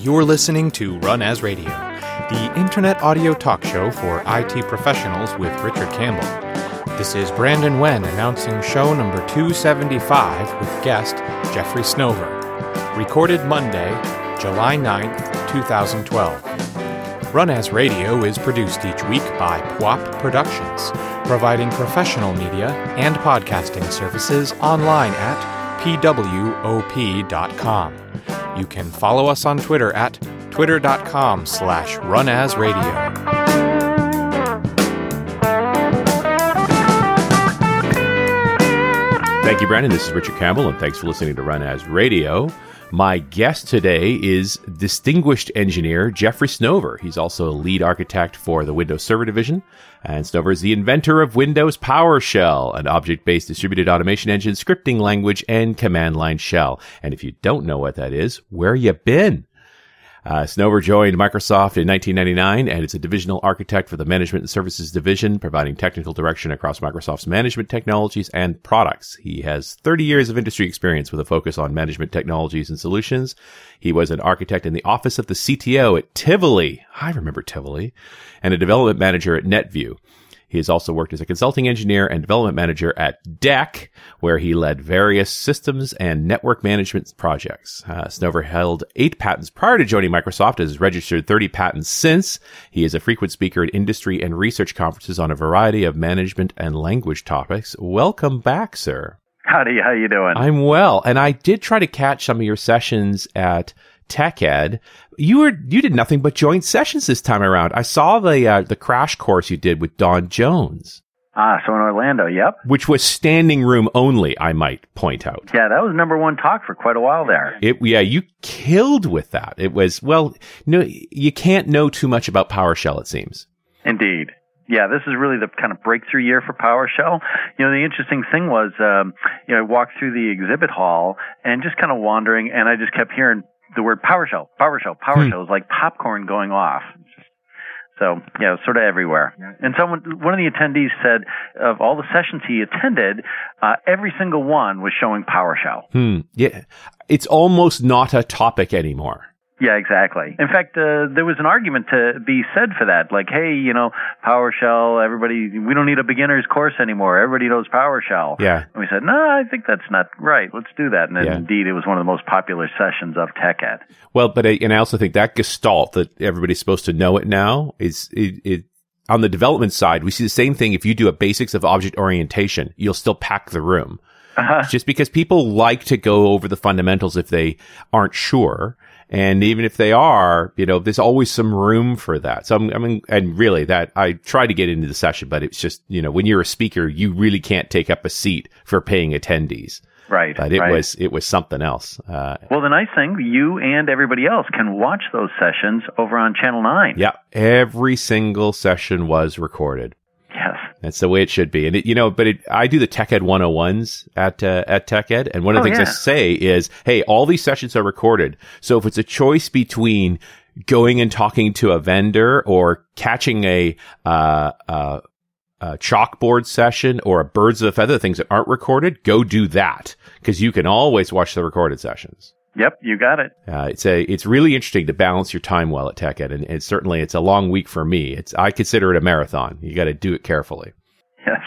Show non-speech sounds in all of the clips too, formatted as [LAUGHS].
You're listening to Run As Radio, the internet audio talk show for IT professionals with Richard Campbell. This is Brandon Wen announcing show number 275 with guest Jeffrey Snover. Recorded Monday, July 9th, 2012. Run As Radio is produced each week by PWOP Productions, providing professional media and podcasting services online at pwop.com. You can follow us on Twitter at twitter.com slash runasradio. Thank you, Brandon. This is Richard Campbell, and thanks for listening to Run As Radio. My guest today is distinguished engineer Jeffrey Snover. He's also a lead architect for the Windows Server Division. And Snover is the inventor of Windows PowerShell, an object-based distributed automation engine, scripting language, and command line shell. And if you don't know what that is, where you been? Uh, Snover joined Microsoft in 1999 and is a divisional architect for the Management and Services Division, providing technical direction across Microsoft's management technologies and products. He has 30 years of industry experience with a focus on management technologies and solutions. He was an architect in the office of the CTO at Tivoli. I remember Tivoli and a development manager at NetView. He has also worked as a consulting engineer and development manager at DEC, where he led various systems and network management projects. Uh, Snover held eight patents prior to joining Microsoft, has registered 30 patents since. He is a frequent speaker at industry and research conferences on a variety of management and language topics. Welcome back, sir. Howdy, how you doing? I'm well, and I did try to catch some of your sessions at TechEd. You were you did nothing but joint sessions this time around. I saw the uh, the crash course you did with Don Jones. Ah, so in Orlando, yep. Which was standing room only, I might point out. Yeah, that was number one talk for quite a while there. It yeah, you killed with that. It was well, no, you can't know too much about PowerShell. It seems. Indeed. Yeah, this is really the kind of breakthrough year for PowerShell. You know, the interesting thing was, um, you know, I walked through the exhibit hall and just kind of wandering, and I just kept hearing the word PowerShell, PowerShell, PowerShell. Hmm. It was like popcorn going off. So yeah, sort of everywhere. And someone, one of the attendees said, of all the sessions he attended, uh, every single one was showing PowerShell. Hmm. Yeah, it's almost not a topic anymore. Yeah, exactly. In fact, uh, there was an argument to be said for that. Like, hey, you know, PowerShell, everybody, we don't need a beginner's course anymore. Everybody knows PowerShell. Yeah. And we said, no, I think that's not right. Let's do that. And yeah. indeed, it was one of the most popular sessions of TechEd. Well, but, I, and I also think that gestalt that everybody's supposed to know it now is, it, it on the development side, we see the same thing. If you do a basics of object orientation, you'll still pack the room. Uh-huh. Just because people like to go over the fundamentals if they aren't sure. And even if they are, you know, there's always some room for that. So I'm, I mean, and really that I try to get into the session, but it's just, you know, when you're a speaker, you really can't take up a seat for paying attendees. Right. But it right. was, it was something else. Uh, well, the nice thing, you and everybody else can watch those sessions over on Channel 9. Yeah. Every single session was recorded. That's the way it should be. And it, you know, but it, I do the TechEd 101s at, uh, at TechEd. And one of the oh, things yeah. I say is, Hey, all these sessions are recorded. So if it's a choice between going and talking to a vendor or catching a, uh, uh, a chalkboard session or a birds of a feather, things that aren't recorded, go do that because you can always watch the recorded sessions. Yep, you got it. Uh, it's a it's really interesting to balance your time well at TechEd, and, and certainly it's a long week for me. It's I consider it a marathon. You got to do it carefully. Yes.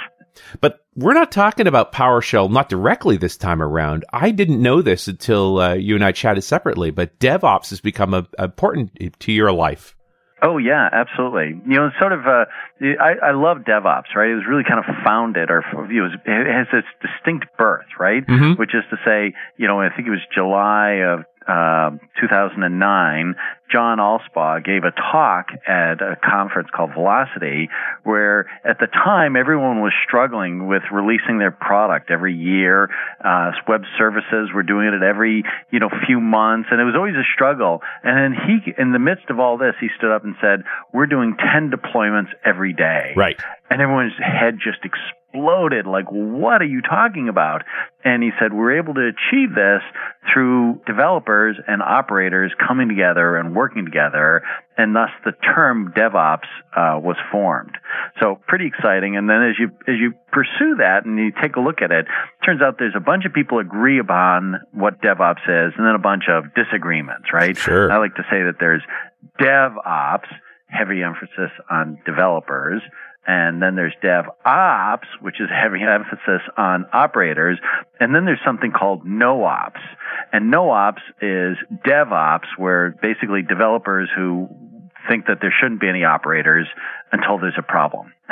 But we're not talking about PowerShell, not directly this time around. I didn't know this until uh, you and I chatted separately, but DevOps has become a, important to your life. Oh yeah, absolutely. You know, sort of. Uh, I, I love DevOps, right? It was really kind of founded, or it, was, it has this distinct birth, right? Mm-hmm. Which is to say, you know, I think it was July of uh, 2009, John Allspaw gave a talk at a conference called Velocity, where at the time everyone was struggling with releasing their product every year. Uh, web services were doing it every you know few months, and it was always a struggle. And then he, in the midst of all this, he stood up and said, "We're doing 10 deployments every day." Right. And everyone's head just exploded exploded. Like, what are you talking about? And he said, we're able to achieve this through developers and operators coming together and working together. And thus the term DevOps uh, was formed. So pretty exciting. And then as you as you pursue that and you take a look at it, it turns out there's a bunch of people agree upon what DevOps is, and then a bunch of disagreements. Right? Sure. I like to say that there's DevOps, heavy emphasis on developers. And then there's DevOps, which is heavy emphasis on operators. And then there's something called NoOps. And NoOps is DevOps, where basically developers who think that there shouldn't be any operators until there's a problem. [LAUGHS]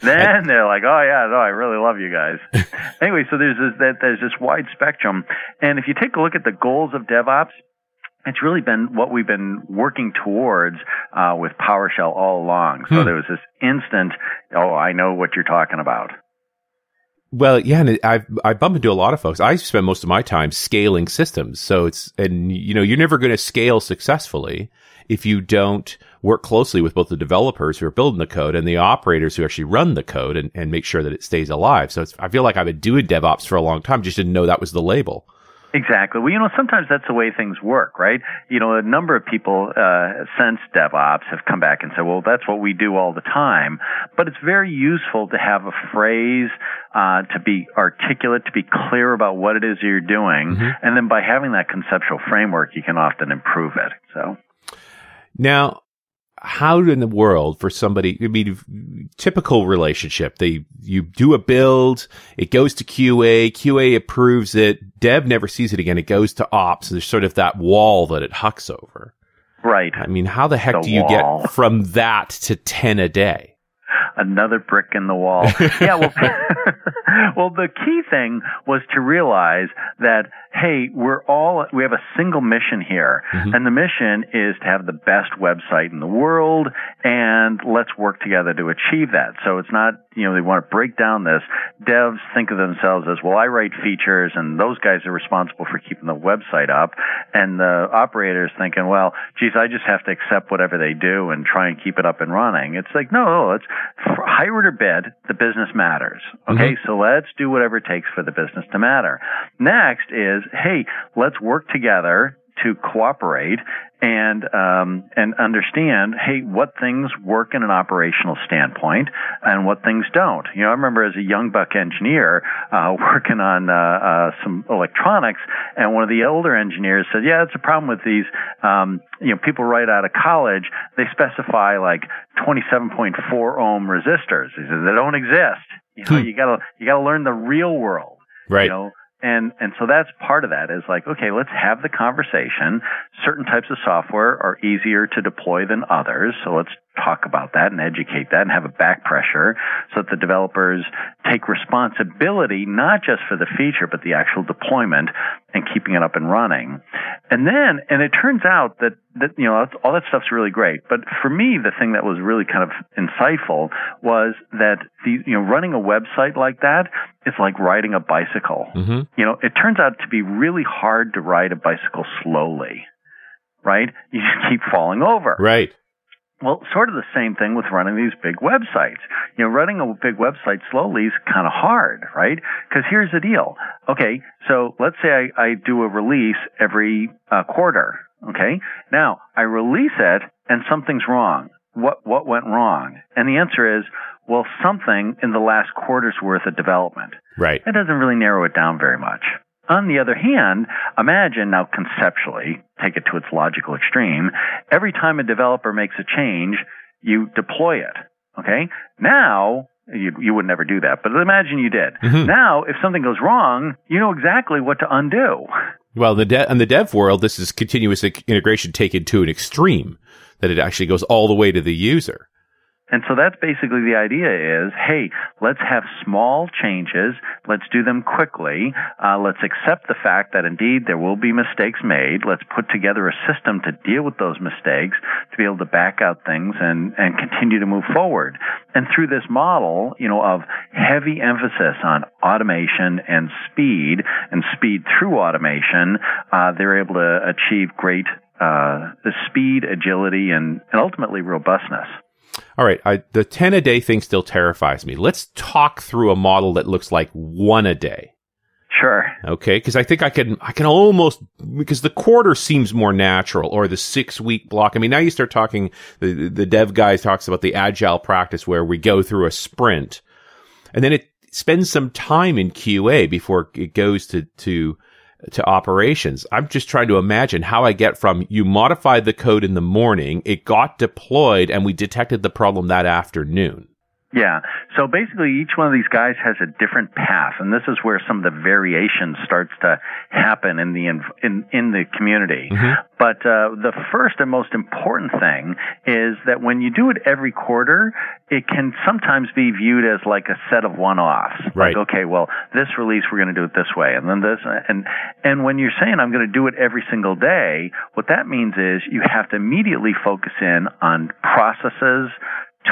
then they're like, "Oh yeah, no, I really love you guys." [LAUGHS] anyway, so there's this that there's this wide spectrum, and if you take a look at the goals of DevOps, it's really been what we've been working towards uh, with PowerShell all along. So Hmm. there was this instant, "Oh, I know what you're talking about." Well, yeah, and I I bump into a lot of folks. I spend most of my time scaling systems, so it's and you know you're never going to scale successfully if you don't work closely with both the developers who are building the code and the operators who actually run the code and, and make sure that it stays alive. So it's, I feel like I've been doing DevOps for a long time, just didn't know that was the label. Exactly. Well, you know, sometimes that's the way things work, right? You know, a number of people uh, since DevOps have come back and said, "Well, that's what we do all the time." But it's very useful to have a phrase uh, to be articulate, to be clear about what it is you're doing, and then by having that conceptual framework, you can often improve it. So. Now, how in the world for somebody, I mean, typical relationship, they, you do a build, it goes to QA, QA approves it, dev never sees it again, it goes to ops, there's sort of that wall that it hucks over. Right. I mean, how the heck The do you wall. get from that to 10 a day? Another brick in the wall. [LAUGHS] yeah, well, [LAUGHS] well, the key thing was to realize that hey, we're all we have a single mission here, Mhm. and the mission is to have the best website in the world, and let's work together to achieve that. So it's not you know they want to break down this. Devs think of themselves as well, I write features, and those guys are responsible for keeping the website up, and the operators thinking, well, geez, I just have to accept whatever they do and try and keep it up and running. It's like no, no, it's for hire or bid, the business matters. Okay, mm-hmm. so let's do whatever it takes for the business to matter. Next is, hey, let's work together to cooperate and um, and understand, hey, what things work in an operational standpoint and what things don't. You know, I remember as a young buck engineer uh, [LAUGHS] working on uh, uh, some electronics, and one of the older engineers said, "Yeah, it's a problem with these. Um, you know, people right out of college, they specify like 27.4 ohm resistors. He said they don't exist. You know, Hmm. you gotta you gotta learn the real world." Right. You know, and and so that's part of that is like, okay, let's have the conversation. Certain types of software are easier to deploy than others, so let's talk about that and educate that and have a back pressure so that the developers take responsibility not just for the feature but the actual deployment and keeping it up and running. And then and it turns out that that you know all that stuff's really great, but for me the thing that was really kind of insightful was that the you know running a website like that is like riding a bicycle. hmm You know, it turns out to be really hard to ride a bicycle slowly. Right? You just keep falling over. Right. Well, sort of the same thing with running these big websites. You know, running a big website slowly is kind of hard, right? Because here's the deal. Okay, so let's say I, I do a release every uh, quarter. Okay, now I release it and something's wrong. What what went wrong? And the answer is, well, something in the last quarter's worth of development. Right. That doesn't really narrow it down very much. On the other hand, imagine now conceptually, take it to its logical extreme, every time a developer makes a change, you deploy it. Okay? Now, you, you would never do that, but imagine you did. Mhm. Now, if something goes wrong, you know exactly what to undo. Well, the de- in the dev world, this is continuous integration taken to an extreme that it actually goes all the way to the user. And so that's basically the idea is, hey, let's have small changes. Let's do them quickly. Uh, let's accept the fact that indeed there will be mistakes made. Let's put together a system to deal with those mistakes, to be able to back out things and, and continue to move forward. And through this model, you know, of heavy emphasis on automation and speed and speed through automation, uh, they're able to achieve great uh, speed, agility, and, and ultimately robustness. All right. I, the 10 a day thing still terrifies me. Let's talk through a model that looks like one a day. Sure. Okay, because I think I can I can almost because the quarter seems more natural or the six week block. I mean, now you start talking the the dev guy talks about the agile practice where we go through a sprint, and then it spends some time in QA before it goes to to to operations. I'm just trying to imagine how I get from you modified the code in the morning, it got deployed, and we detected the problem that afternoon. Yeah. So basically, each one of these guys has a different path, and this is where some of the variation starts to happen in the in in the community. Mm-hmm. But uh, the first and most important thing is that when you do it every quarter, it can sometimes be viewed as like a set of one-offs. Right. Like, okay, well, this release we're going to do it this way, and then this, and and when you're saying I'm going to do it every single day, what that means is you have to immediately focus in on processes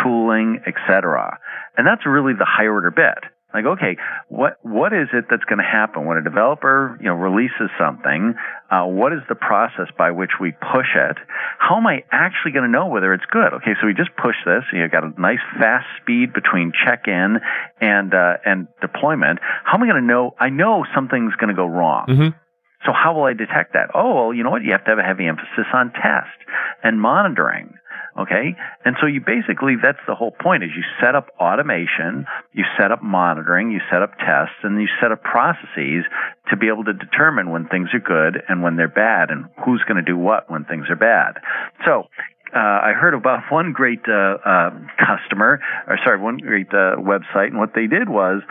tooling, etc. And that's really the higher order bit. Like, okay, what what is it that's going to happen when a developer you know releases something? Uh, what is the process by which we push it? How am I actually going to know whether it's good? Okay, so we just push this. You got a nice fast speed between check-in and uh, and deployment. How am I going to know? I know something's going to go wrong. Mm-hmm. So how will I detect that? Oh, well, you know what? You have to have a heavy emphasis on test and monitoring. Okay. And so you basically, that's the whole point is you set up automation, you set up monitoring, you set up tests, and you set up processes to be able to determine when things are good and when they're bad and who's going to do what when things are bad. So uh, I heard about [LAUGHS] one great uh, uh, customer, or sorry, one great uh, website, and what they did was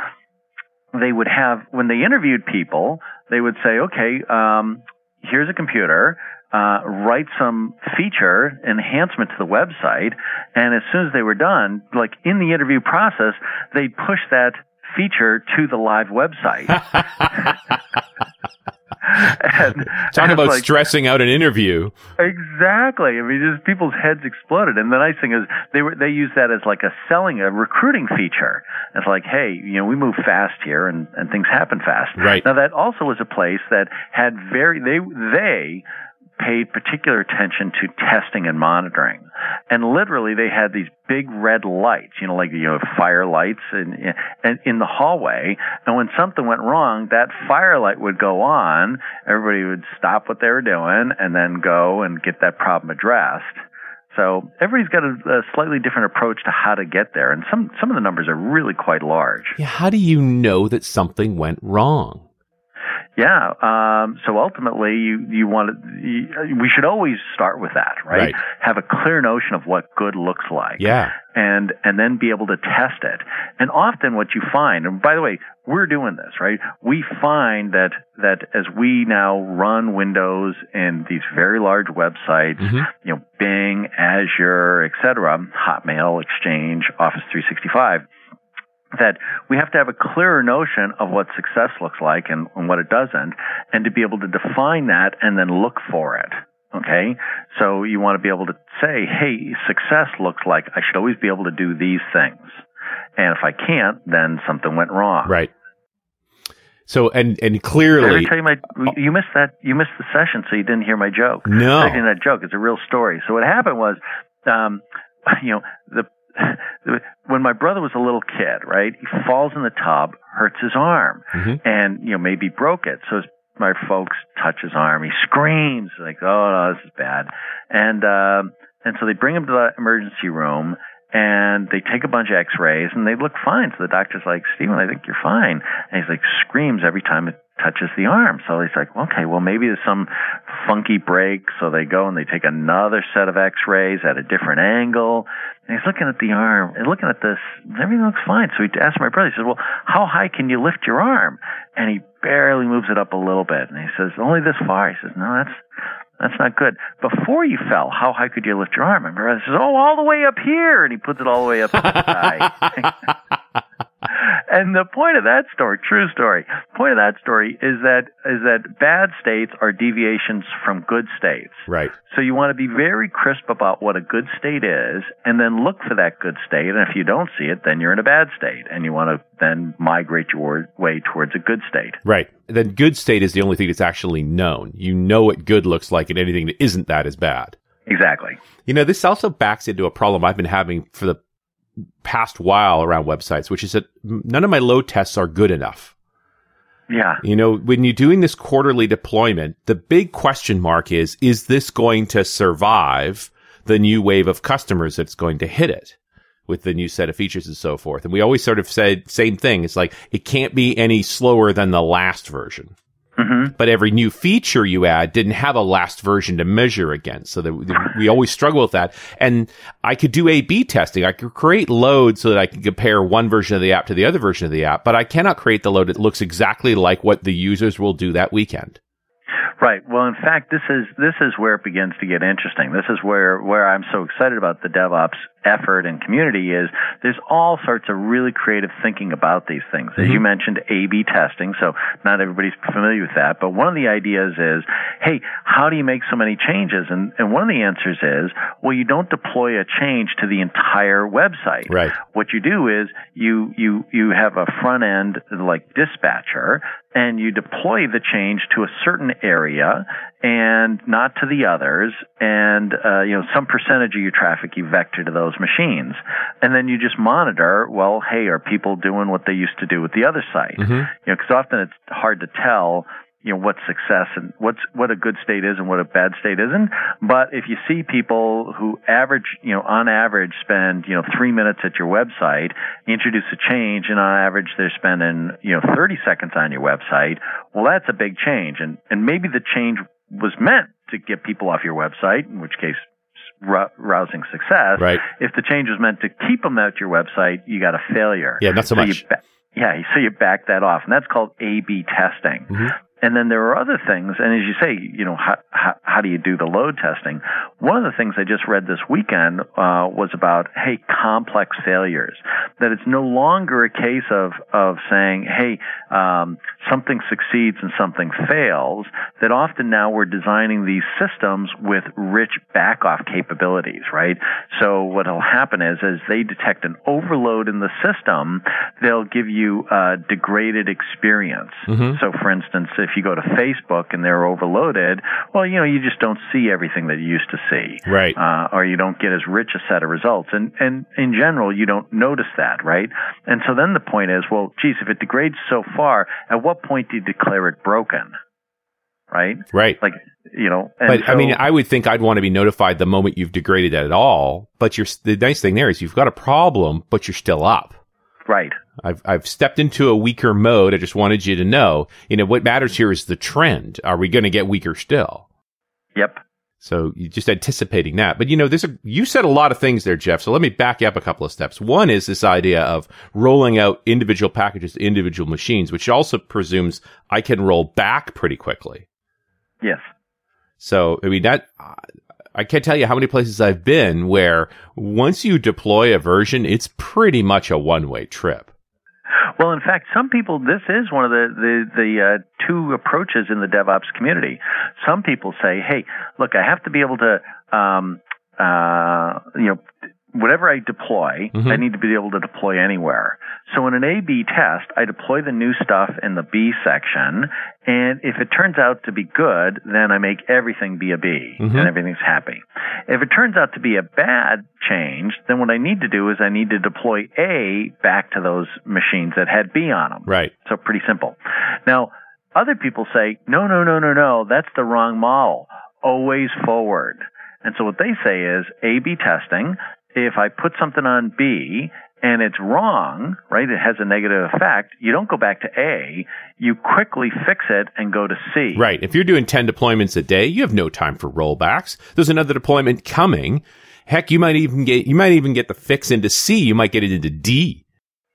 they would have when they interviewed people, they would say, "Okay, um, here's a computer uh, write some feature enhancement to the website, and as soon as they were done, like in the interview process, they push that feature to the live website. [LAUGHS] and, [LAUGHS] Talk about like, stressing out an interview. Exactly. I mean, just people's heads exploded. And the nice thing is they were they use that as like a selling, a recruiting feature. It's like, hey, you know, we move fast here, and and things happen fast. Right. Now that also was a place that had very they they paid particular attention to testing and monitoring. And literally they had these big red lights, you know, like, you know, fire lights in, in, the hallway. And when something went wrong, that firelight would go on. Everybody would stop what they were doing and then go and get that problem addressed. So everybody's got a, a, slightly different approach to how to get there, and some some of the numbers are really quite large. Yeah, how do you know that something went wrong? Yeah. Um, so ultimately, you you want to. You, we should always start with that, right? right? Have a clear notion of what good looks like. Yeah. And and then be able to test it. And often, what you find, and by the way, we're doing this, right? We find that that as we now run Windows in these very large websites, mm-hmm. you know, Bing, Azure, etc., Hotmail, Exchange, Office 365 that we have to have a clearer notion of what success looks like and, and, what it doesn't, and to be able to define that and then look for it. Okay? So you want to be able to say, hey, success looks like I should always be able to do these things. And if I can't, then something went wrong. Right. So and and clearly, tell you my you missed that you missed the session, so you didn't hear my joke. No, I that joke. It's a real story. So what happened was, um, [LAUGHS] you know, the when my brother was a little kid, right, he falls in the tub, hurts his arm, mm-hmm. and you know maybe broke it. So my folks touch his arm. He screams like, "Oh no, this is bad!" And um, and so they bring him to the emergency room, and they take a bunch of X-rays, and they look fine. So the doctor's like, "Stephen, I think you're fine." And he's like screams every time it touches the arm. So he's like, okay, well, maybe there's some funky break. So they go and they take another set of x-rays at a different angle. And he's looking at the arm and looking at this. Everything looks fine. So he asked my brother, he says, well, how high can you lift your arm? And he barely moves it up a little bit. And he says, only this far. He says, no, that's, that's not good. Before you fell, how high could you lift your arm? And my brother says, oh, all the way up here. And he puts it all the way up to the sky. [LAUGHS] [LAUGHS] and the point of that story, true story, point of that story is that is that bad states are deviations from good states. Right. So you want to be very crisp about what a good state is, and then look for that good state. And if you don't see it, then you're in a bad state, and you want to then migrate your way towards a good state. Right. Then good state is the only thing that's actually known. You know what good looks like, and anything that isn't that is bad. Exactly. You know, this also backs into a problem I've been having for the past while around websites, which is that none of my load tests are good enough. Yeah. You know, when you're doing this quarterly deployment, the big question mark is, is this going to survive the new wave of customers that's going to hit it with the new set of features and so forth? And we always sort of said same thing. It's like, it can't be any slower than the last version. Mm-hmm. But every new feature you add didn't have a last version to measure against. So that we always struggle with that. And I could do A B testing. I could create load so that I can compare one version of the app to the other version of the app, but I cannot create the load that looks exactly like what the users will do that weekend. Right. Well, in fact, this is this is where it begins to get interesting. This is where where I'm so excited about the DevOps effort and community is there's all sorts of really creative thinking about these things. As Mhm. you mentioned, A/B testing. So not everybody's familiar with that, but one of the ideas is, hey, how do you make so many changes? And and one of the answers is, well, you don't deploy a change to the entire website. Right. What you do is you you you have a front end like dispatcher and you deploy the change to a certain area and not to the others and uh, you know some percentage of your traffic you vector to those machines. And then you just monitor well hey are people doing what they used to do with the other site? Mhm. you know because often it's hard to tell you know what's success and what's what a good state is and what a bad state isn't. But if you see people who average you know on average spend you know 3 minutes at your website introduce a change and on average they're spending you know 30 seconds on your website well that's a big change. And and maybe the change was meant to get people off your website in which case rousing success Right. if the change was meant to keep them at your website you got a failure Yeah, not so you much. ba- yeah, so you back that off, and that's called A/B testing. Mhm. And then there are other things, and as you say, you know, how, how, how do you do the load testing? One of the things I just read this weekend uh, was about, hey, complex failures. That it's no longer a case of of saying, hey, um, something succeeds and something fails. That often now we're designing these systems with rich back off capabilities, right? So what'll happen is, as they detect an overload in the system, they'll give you a degraded experience. Mhm. So, for instance, if you go to Facebook and they're overloaded, well, you know, you just don't see everything that you used to see, Right. uh, or you don't get as rich a set of results. And and in general, you don't notice that, right? And so then the point is, well, geez, if it degrades so far, at what point do you declare it broken? Right? Right. Like, you know, and But I mean, I would think I'd want to be notified the moment you've degraded it at all. But you're, the nice thing there is you've got a problem, but you're still up. Right. I've, I've stepped into a weaker mode. I just wanted you to know, you know, what matters here is the trend. Are we going to get weaker still? Yep. So you just anticipating that. But you know, there's a, you said a lot of things there, Jeff. So let me back you up a couple of steps. One is this idea of rolling out individual packages to individual machines, which also presumes I can roll back pretty quickly. Yes. So, I mean, that, I can't tell you how many places I've been where once you deploy a version, it's pretty much a one way trip. Well, in fact, some people, this is one of the the, the uh, two approaches in the DevOps community. Some people say, "Hey, look, I have to be able to, um, uh, you know." Whatever I deploy, Mhm. I need to be able to deploy anywhere. So in an A/B test, I deploy the new stuff in the B section, and if it turns out to be good, then I make everything be a B, Mhm. and everything's happy. If it turns out to be a bad change, then what I need to do is I need to deploy A back to those machines that had B on them. Right. So pretty simple. Now, other people say, no, no, no, no, no, that's the wrong model. Always forward. And so what they say is A-B testing. If I put something on B and it's wrong, right, it has a negative effect, you don't go back to A. You quickly fix it and go to C. Right. If you're doing 10 deployments a day, you have no time for rollbacks. There's another deployment coming. Heck, you might even get, you might even get the fix into C. You might get it into D.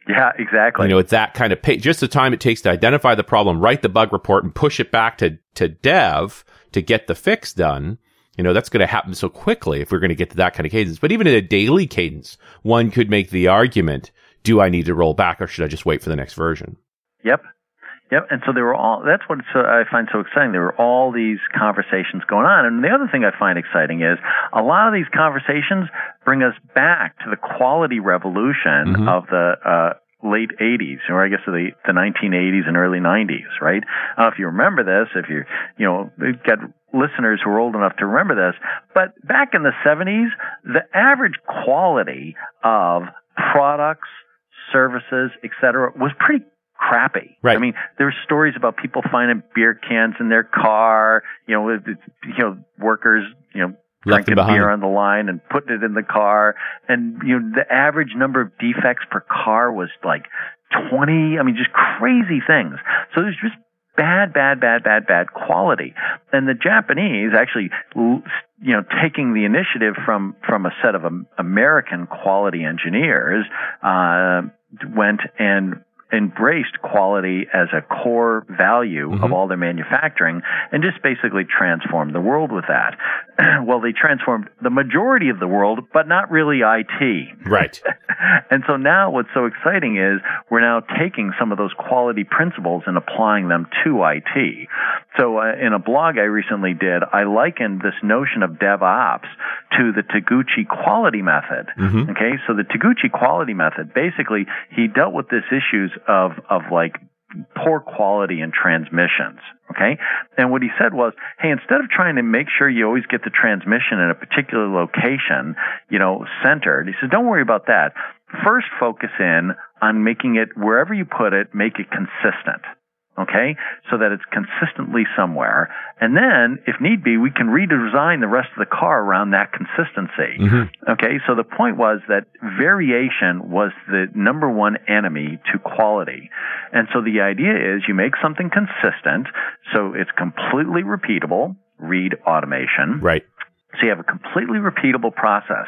Yeah, exactly. You know, it's that kind of pace. Just the time it takes to identify the problem, write the bug report and push it back to, to dev to get the fix done. You know, that's going to happen so quickly if we're going to get to that kind of cadence. But even in a daily cadence, one could make the argument, do I need to roll back or should I just wait for the next version? Yep. Yep. And so there were all, that's what so I find so exciting. There were all these conversations going on. And the other thing I find exciting is a lot of these conversations bring us back to the quality revolution Mhm. of the, uh, late 80s, or I guess the, the 1980s and early 90s, right? I don't know if you remember this, if you're, you know, we've got listeners who are old enough to remember this, but back in the 70s, the average quality of products, services, et cetera, was pretty crappy. Right. I mean, there's stories about people finding beer cans in their car, you know, with, you know, workers, you know, drinking behind. beer on the line and putting it in the car. And, you know, the average number of defects per car was like 20. I mean, just crazy things. So there's just bad, bad, bad, bad, bad quality. And the Japanese actually, you know, taking the initiative from, from a set of American quality engineers, uh, went and embraced quality as a core value Mhm. of all their manufacturing and just basically transformed the world with that. [CLEARS THROAT] well, they transformed the majority of the world, but not really IT. Right. [LAUGHS] and so now what's so exciting is we're now taking some of those quality principles and applying them to IT. So uh, in a blog I recently did, I likened this notion of DevOps to the Taguchi quality method. Mhm. Okay, so the Taguchi quality method, basically, he dealt with this issues of, of like poor quality in transmissions. Okay. And what he said was, hey, instead of trying to make sure you always get the transmission in a particular location, you know, centered, he says, don't worry about that. First focus in on making it wherever you put it, make it consistent. Okay. So that it's consistently somewhere. And then, if need be, we can redesign the rest of the car around that consistency. Mhm. Okay, so the point was that variation was the number one enemy to quality. And so the idea is you make something consistent, so it's completely repeatable, read automation. Right. So you have a completely repeatable process.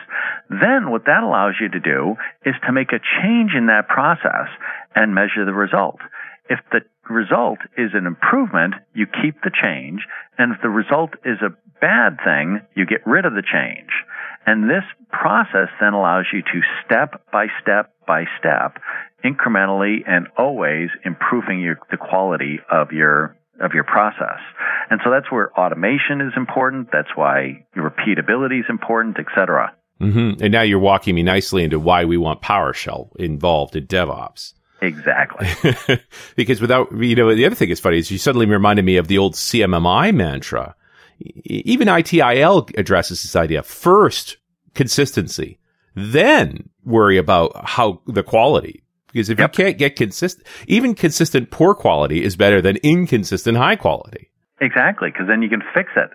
Then what that allows you to do is to make a change in that process and measure the result. If the result is an improvement, you keep the change. And if the result is a bad thing, you get rid of the change. And this process then allows you to step by step by step, incrementally and always improving your, the quality of your of your process. And so that's where automation is important. That's why repeatability is important, et cetera. hmm And now you're walking me nicely into why we want PowerShell involved in DevOps. Exactly. [LAUGHS] because without, you know, the other thing is funny is you suddenly reminded me of the old CMMI mantra. Even ITIL addresses this idea. First, consistency. Then worry about how the quality. Because if Yep. you can't get consistent, even consistent poor quality is better than inconsistent high quality. exactly, because then you can fix it.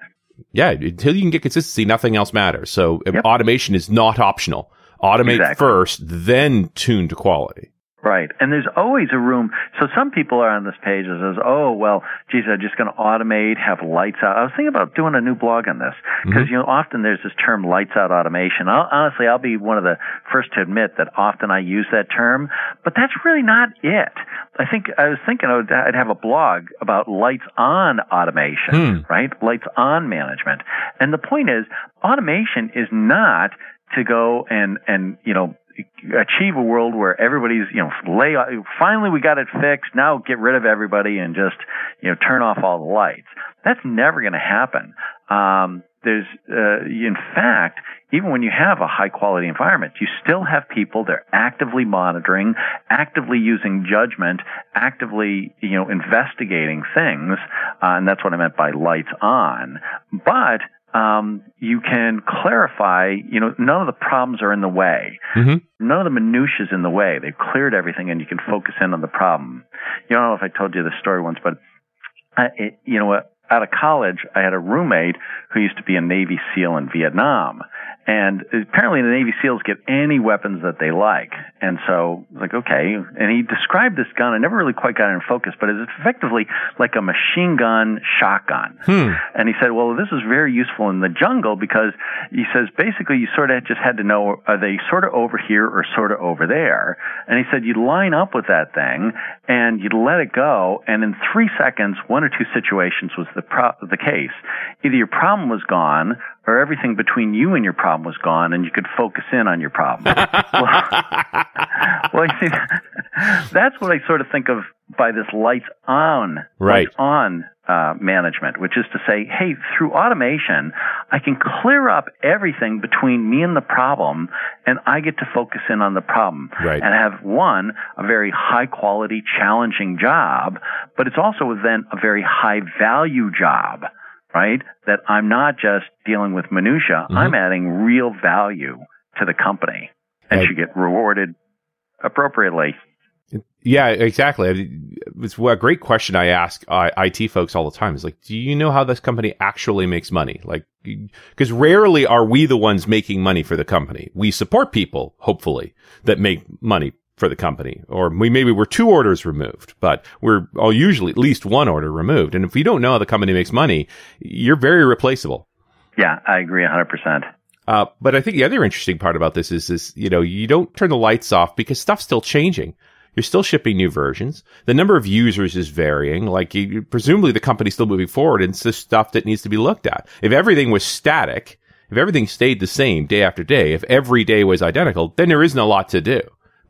Yeah, until you can get consistency, nothing else matters. So um, Yep. automation is not optional. Automate Exactly. first, then tune to quality. Right. And there's always a room. So some people are on this page that says, oh, well, geez, I'm just going to automate, have lights out. I was thinking about doing a new blog on this because, you know, often there's this term lights out automation. I'll, honestly, I'll be one of the first to admit that often I use that term, but that's really not it. I think I was thinking I would, I'd have a blog about lights on automation, Hmm. right? Lights on management. And the point is, automation is not to go and, and, you know, achieve a world where everybody's, you know, lay, finally we got it fixed. Now get rid of everybody and just, you know, turn off all the lights. That's never going to happen. Um, there's, uh, in fact, even when you have a high quality environment, you still have people they're actively monitoring, actively using judgment, actively, you know, investigating things. Uh, and that's what I meant by lights on. But, um, you can clarify, you know, none of the problems are in the way. hmm None of the minutiae is in the way. They've cleared everything and you can focus in on the problem. You don't know if I told you this story once, but, I, it, you know? Out of college, I had a roommate who used to be a Navy SEAL in Vietnam. And apparently the Navy SEALs get any weapons that they like. And so, it's like, okay. And he described this gun. I never really quite got it in focus, but it's effectively like a machine gun shotgun. Hmm. And he said, well, this is very useful in the jungle because he says basically you sort of just had to know are they sort of over here or sort of over there. And he said you'd line up with that thing and you'd let it go. And in three seconds, one or two situations was the pro- the case. Either your problem was gone or everything between you and your problem was gone and you could focus in on your problem. [LAUGHS] [LAUGHS] well, you see, [LAUGHS] that's what I sort of think of by this lights on, Right. lights on uh, management, which is to say, hey, through automation, I can clear up everything between me and the problem, and I get to focus in on the problem Right. and have one a very high quality, challenging job, but it's also then a very high value job. Right? That I'm not just dealing with minutia. Mhm. I'm adding real value to the company and Right. should get rewarded appropriately. Yeah, exactly. It's a great question I ask uh, IT folks all the time. Is like, do you know how this company actually makes money? Like, because rarely are we the ones making money for the company. We support people, hopefully, that make money for the company, or we maybe we're two orders removed, but we're all usually at least one order removed. And if you don't know how the company makes money, you're very replaceable. Yeah, I agree 100%. Uh, but I think the other interesting part about this is, is, you know, you don't turn the lights off because stuff's still changing. You're still shipping new versions. The number of users is varying. Like you, presumably the company's still moving forward and it's just stuff that needs to be looked at. If everything was static, if everything stayed the same day after day, if every day was identical, then there isn't a lot to do.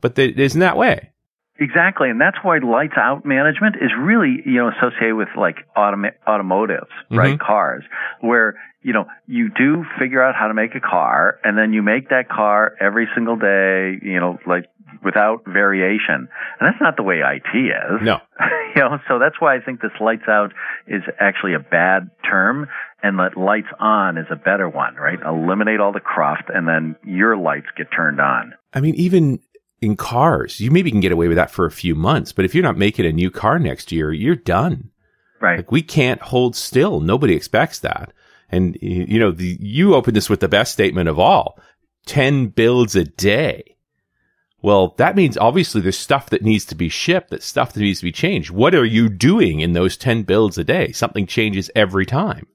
But it isn't that way. Exactly, and that's why lights out management is really you know associated with like automa- automotives, mm-hmm. right? Cars, where you know you do figure out how to make a car, and then you make that car every single day, you know, like without variation. And that's not the way IT is. No. [LAUGHS] you know, so that's why I think this lights out is actually a bad term and that lights on is a better one, right? Eliminate all the cruft and then your lights get turned on. I mean, even in cars, you maybe can get away with that for a few months, but if you're not making a new car next year, you're done. Right. Like we can't hold still. Nobody expects that. And you know, the, you opened this with the best statement of all. 10 builds a day. Well, that means obviously there's stuff that needs to be shipped, that stuff that needs to be changed. What are you doing in those 10 builds a day? Something changes every time.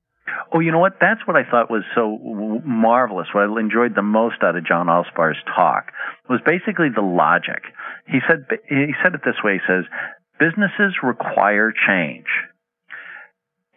Oh, you know what? That's what I thought was so marvelous. What I enjoyed the most out of John Allspaw's talk was basically the logic. He said he said it this way. He says businesses require change.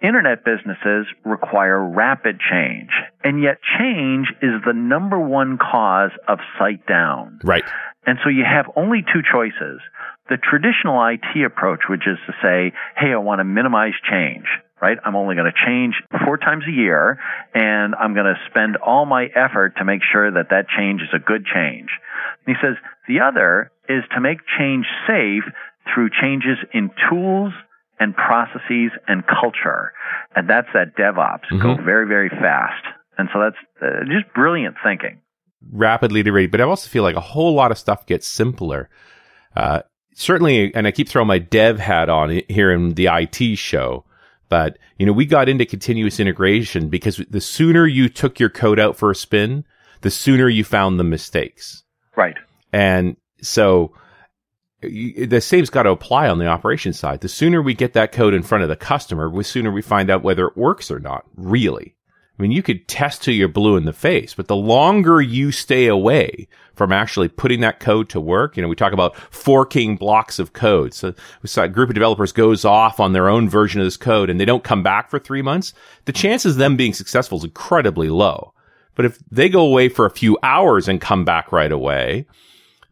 Internet businesses require rapid change, and yet change is the number one cause of site down. Right. And so you have only two choices. The traditional IT approach, which is to say, hey, I want to minimize change right? I'm only going to change four times a year and I'm going to spend all my effort to make sure that that change is a good change. And he says the other is to make change safe through changes in tools and processes and culture. And that's that DevOps. Mm-hmm. Go very, very fast. And so that's uh, just brilliant thinking. Rapidly iterate, but I also feel like a whole lot of stuff gets simpler. Uh, certainly, and I keep throwing my dev hat on here in the IT show. But, you know, we got into continuous integration because the sooner you took your code out for a spin, the sooner you found the mistakes. Right. And so the same's got to apply on the operation side. The sooner we get that code in front of the customer, the sooner we find out whether it works or not, really. I mean, you could test till you're blue in the face, but the longer you stay away from actually putting that code to work, you know, we talk about forking blocks of code. So a group of developers goes off on their own version of this code and they don't come back for three months. The chances of them being successful is incredibly low. But if they go away for a few hours and come back right away,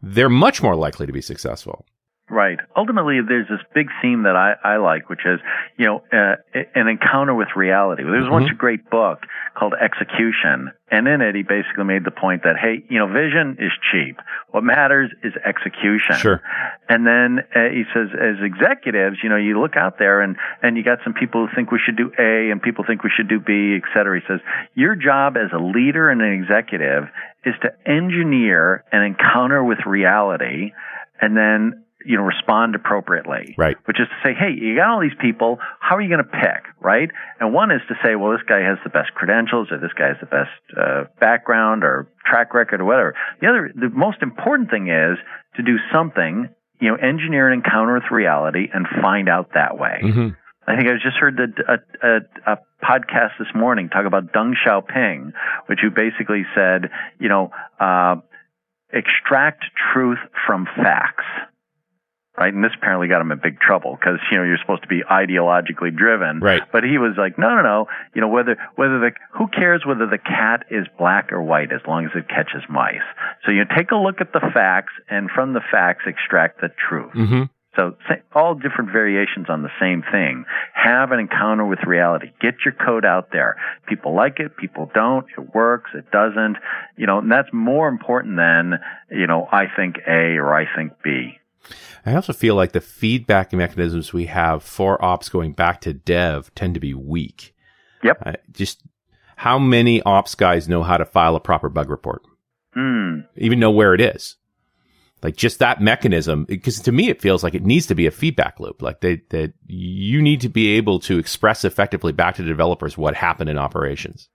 they're much more likely to be successful. Right. Ultimately, there's this big theme that I, I like, which is, you know, uh, an encounter with reality. There was mm-hmm. once a great book called Execution, and in it, he basically made the point that, hey, you know, vision is cheap. What matters is execution. Sure. And then uh, he says, as executives, you know, you look out there and, and you got some people who think we should do A and people think we should do B, et cetera. He says, your job as a leader and an executive is to engineer an encounter with reality and then you know, respond appropriately. Right. Which is to say, hey, you got all these people. How are you going to pick? Right. And one is to say, well, this guy has the best credentials, or this guy has the best uh, background, or track record, or whatever. The other, the most important thing is to do something. You know, engineer an encounter with reality and find out that way. Mm-hmm. I think I just heard the, a, a, a, podcast this morning talk about Deng Xiaoping, which who basically said, you know, uh, extract truth from facts right? And this apparently got him in big trouble because you know you're supposed to be ideologically driven, right? But he was like, no, no, no. You know whether whether the who cares whether the cat is black or white as long as it catches mice. So you take a look at the facts and from the facts extract the truth. Mm-hmm. So all different variations on the same thing. Have an encounter with reality. Get your code out there. People like it. People don't. It works. It doesn't. You know, and that's more important than, you know, I think A or I think B. I also feel like the feedback mechanisms we have for ops going back to dev tend to be weak. Yep. Uh, just how many ops guys know how to file a proper bug report? Mm. Even know where it is. Like just that mechanism, because to me it feels like it needs to be a feedback loop. Like they, that you need to be able to express effectively back to the developers what happened in operations.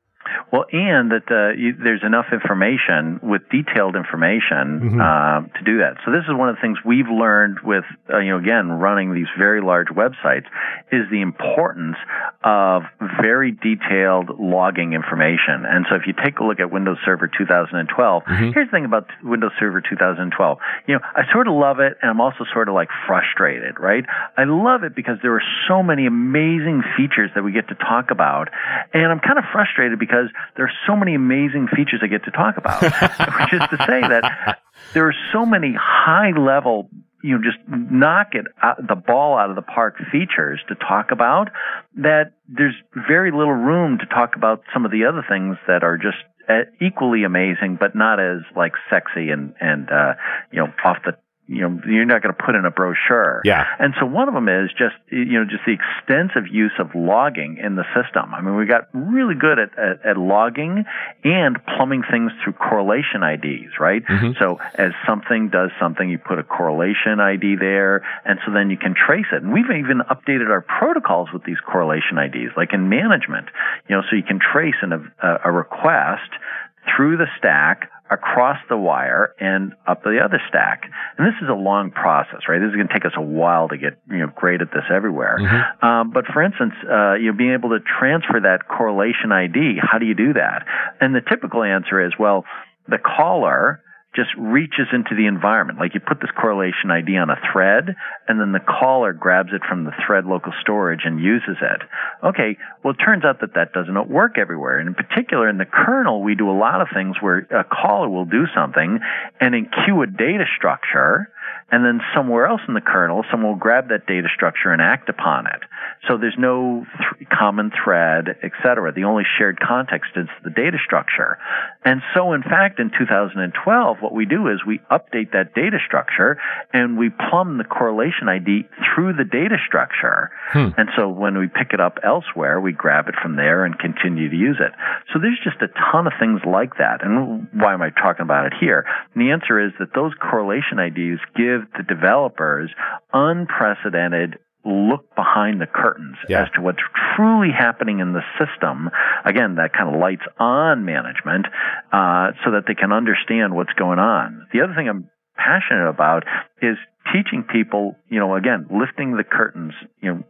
Well, and that uh, you, there's enough information with detailed information mm-hmm. uh, to do that. So this is one of the things we've learned with, uh, you know, again, running these very large websites is the importance of very detailed logging information. And so if you take a look at Windows Server 2012, mm-hmm. here's the thing about Windows Server 2012. You know, I sort of love it, and I'm also sort of like frustrated, right? I love it because there are so many amazing features that we get to talk about, and I'm kind of frustrated because there are so many amazing features I get to talk about, [LAUGHS] which is to say that there are so many high level, you know, just knock it out, the ball out of the park features to talk about that there's very little room to talk about some of the other things that are just uh, equally amazing, but not as like sexy and and uh, you know off the you know you're not going to put in a brochure. Yeah. And so one of them is just you know just the extensive use of logging in the system. I mean, we got really good at at, at logging and plumbing things through correlation IDs, right? Mm-hmm. So as something does something, you put a correlation ID there, and so then you can trace it. And we've even updated our protocols with these correlation IDs, like in management, you know, so you can trace a, a request through the stack across the wire and up the other stack. And this is a long process, right? This is going to take us a while to get you know great at this everywhere. Mm-hmm. Um, but for instance, uh, you know, being able to transfer that correlation ID, how do you do that? And the typical answer is, well, the caller just reaches into the environment. Like you put this correlation ID on a thread, and then the caller grabs it from the thread local storage and uses it. Okay, well, it turns out that that doesn't work everywhere. And in particular, in the kernel, we do a lot of things where a caller will do something and enqueue a data structure and then somewhere else in the kernel, someone will grab that data structure and act upon it. So there's no th- common thread, et cetera. The only shared context is the data structure. And so, in fact, in 2012, what we do is we update that data structure and we plumb the correlation ID through the data structure. Hmm. And so when we pick it up elsewhere, we grab it from there and continue to use it. So there's just a ton of things like that. And why am I talking about it here? And the answer is that those correlation IDs give give the developers unprecedented look behind the curtains yeah. as to what's truly happening in the system. Again, that kind of lights on management uh, so that they can understand what's going on. The other thing I'm passionate about is teaching people, you know, again, lifting the curtains, you know,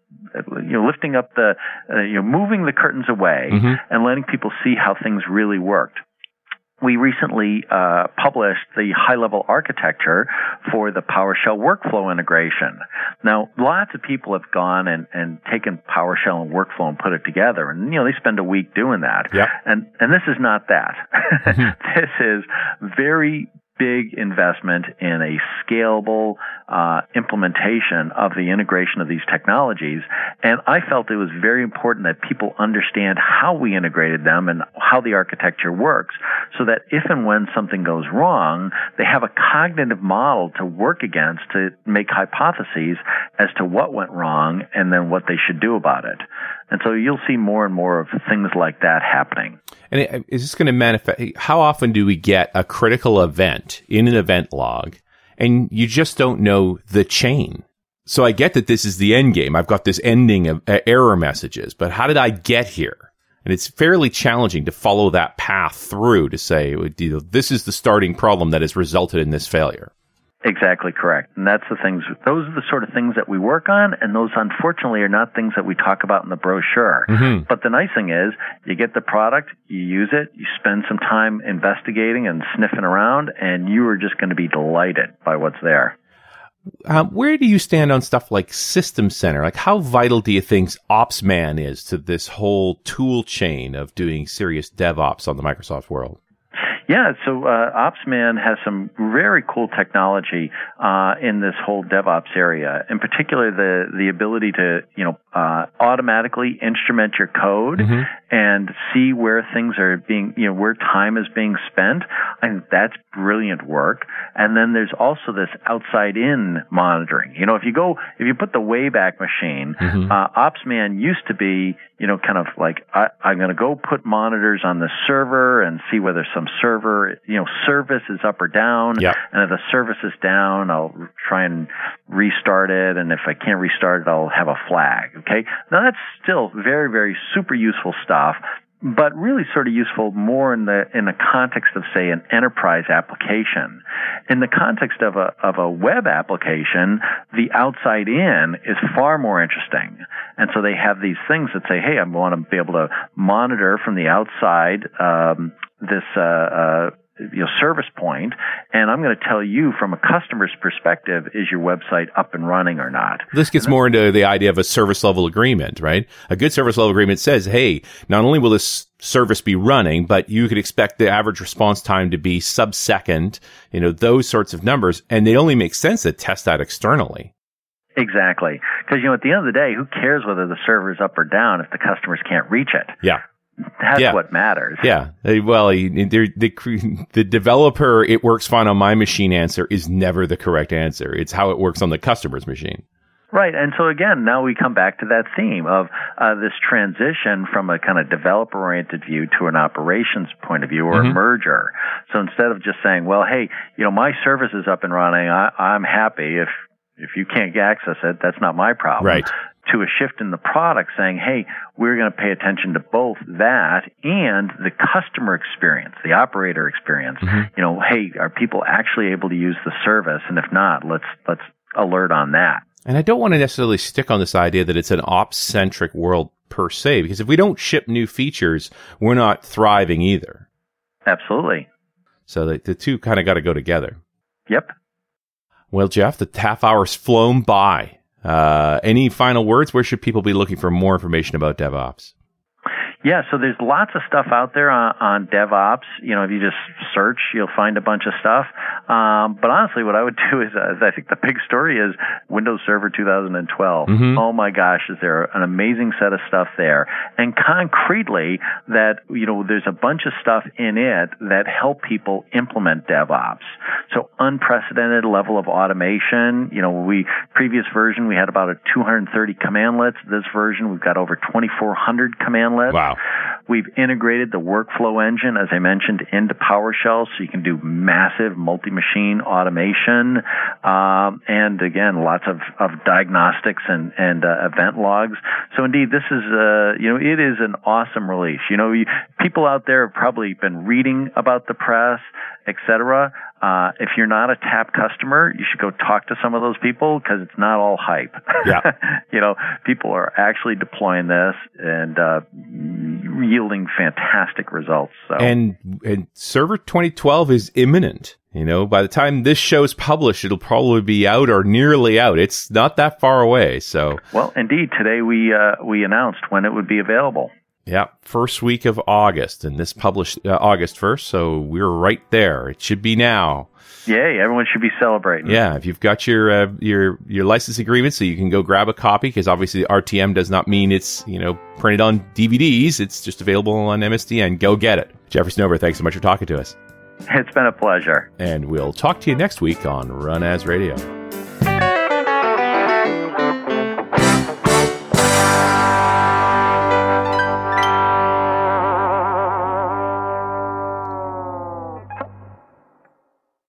you know, lifting up the, uh, you know, moving the curtains away mm-hmm. and letting people see how things really worked we recently uh, published the high level architecture for the PowerShell workflow integration. Now, lots of people have gone and, and taken PowerShell and workflow and put it together, and you know they spend a week doing that. Yep. And and this is not that. [LAUGHS] Mm-hmm. this is very big investment in a scalable uh, implementation of the integration of these technologies. And I felt it was very important that people understand how we integrated them and how the architecture works so that if and when something goes wrong, they have a cognitive model to work against to make hypotheses as to what went wrong and then what they should do about it. And so you'll see more and more of things like that happening. And is this going to manifest? How often do we get a critical event in an event log and you just don't know the chain? So I get that this is the end game. I've got this ending of uh, error messages, but how did I get here? And it's fairly challenging to follow that path through to say, this is the starting problem that has resulted in this failure. Exactly correct. And that's the things, those are the sort of things that we work on, and those unfortunately are not things that we talk about in the brochure. Mm-hmm. But the nice thing is, you get the product, you use it, you spend some time investigating and sniffing around, and you are just going to be delighted by what's there. Uh, where do you stand on stuff like System Center? Like, how vital do you think OpsMan is to this whole tool chain of doing serious DevOps on the Microsoft world? Yeah, so uh, OpsMan has some very cool technology uh, in this whole DevOps area. In particular, the the ability to you know uh, automatically instrument your code mm-hmm. And see where things are being, you know, where time is being spent. I think that's brilliant work. And then there's also this outside in monitoring. You know, if you go, if you put the Wayback Machine, mm-hmm. uh, OpsMan used to be, you know, kind of like, I, I'm going to go put monitors on the server and see whether some server, you know, service is up or down. Yep. And if the service is down, I'll try and restart it. And if I can't restart it, I'll have a flag. Okay. Now that's still very, very super useful stuff but really sort of useful more in the in the context of say an enterprise application. In the context of a of a web application, the outside in is far more interesting. And so they have these things that say, hey, I want to be able to monitor from the outside um, this uh, uh, you know, service point, and I'm going to tell you from a customer's perspective, is your website up and running or not? This gets more into the idea of a service level agreement, right? A good service level agreement says, hey, not only will this service be running, but you could expect the average response time to be sub second, you know, those sorts of numbers, and they only make sense to test that externally. Exactly. Because, you know, at the end of the day, who cares whether the server is up or down if the customers can't reach it? Yeah. That's yeah. what matters. Yeah. Well, the, the, the developer, it works fine on my machine answer is never the correct answer. It's how it works on the customer's machine. Right. And so again, now we come back to that theme of uh, this transition from a kind of developer oriented view to an operations point of view or mm-hmm. a merger. So instead of just saying, well, hey, you know, my service is up and running. I, I'm happy. If if you can't access it, that's not my problem. Right to a shift in the product saying, hey, we're going to pay attention to both that and the customer experience, the operator experience. Mm-hmm. You know, hey, are people actually able to use the service? And if not, let's, let's alert on that. And I don't want to necessarily stick on this idea that it's an ops centric world per se, because if we don't ship new features, we're not thriving either. Absolutely. So the, the two kind of got to go together. Yep. Well, Jeff, the half hour's flown by. Uh, any final words? Where should people be looking for more information about DevOps? Yeah, so there's lots of stuff out there on, on DevOps. You know, if you just search, you'll find a bunch of stuff. Um, but honestly, what I would [LAUGHS] do is, uh, I think the big story is Windows Server 2012. Mm-hmm. Oh my gosh, is there an amazing set of stuff there? And concretely, that you know, there's a bunch of stuff in it that help people implement DevOps. So unprecedented level of automation. You know, we previous version we had about a 230 cmdlets. This version we've got over 2,400 cmdlets. Wow. We've integrated the workflow engine, as I mentioned, into PowerShell, so you can do massive multi-machine automation, um, and again, lots of, of diagnostics and and uh, event logs. So indeed, this is uh, you know it is an awesome release. You know, you, people out there have probably been reading about the press, etc. Uh, if you're not a TAP customer, you should go talk to some of those people because it's not all hype. Yeah. [LAUGHS] you know, people are actually deploying this and uh, yielding fantastic results. So. And and Server 2012 is imminent. You know, by the time this show's published, it'll probably be out or nearly out. It's not that far away. So, well, indeed, today we uh, we announced when it would be available. Yeah, first week of August, and this published uh, August 1st, so we're right there. It should be now. Yay, everyone should be celebrating. Yeah, if you've got your uh, your your license agreement, so you can go grab a copy, because obviously RTM does not mean it's you know printed on DVDs. It's just available on MSDN. Go get it. Jeffrey Snover, thanks so much for talking to us. It's been a pleasure. And we'll talk to you next week on RunAs Radio.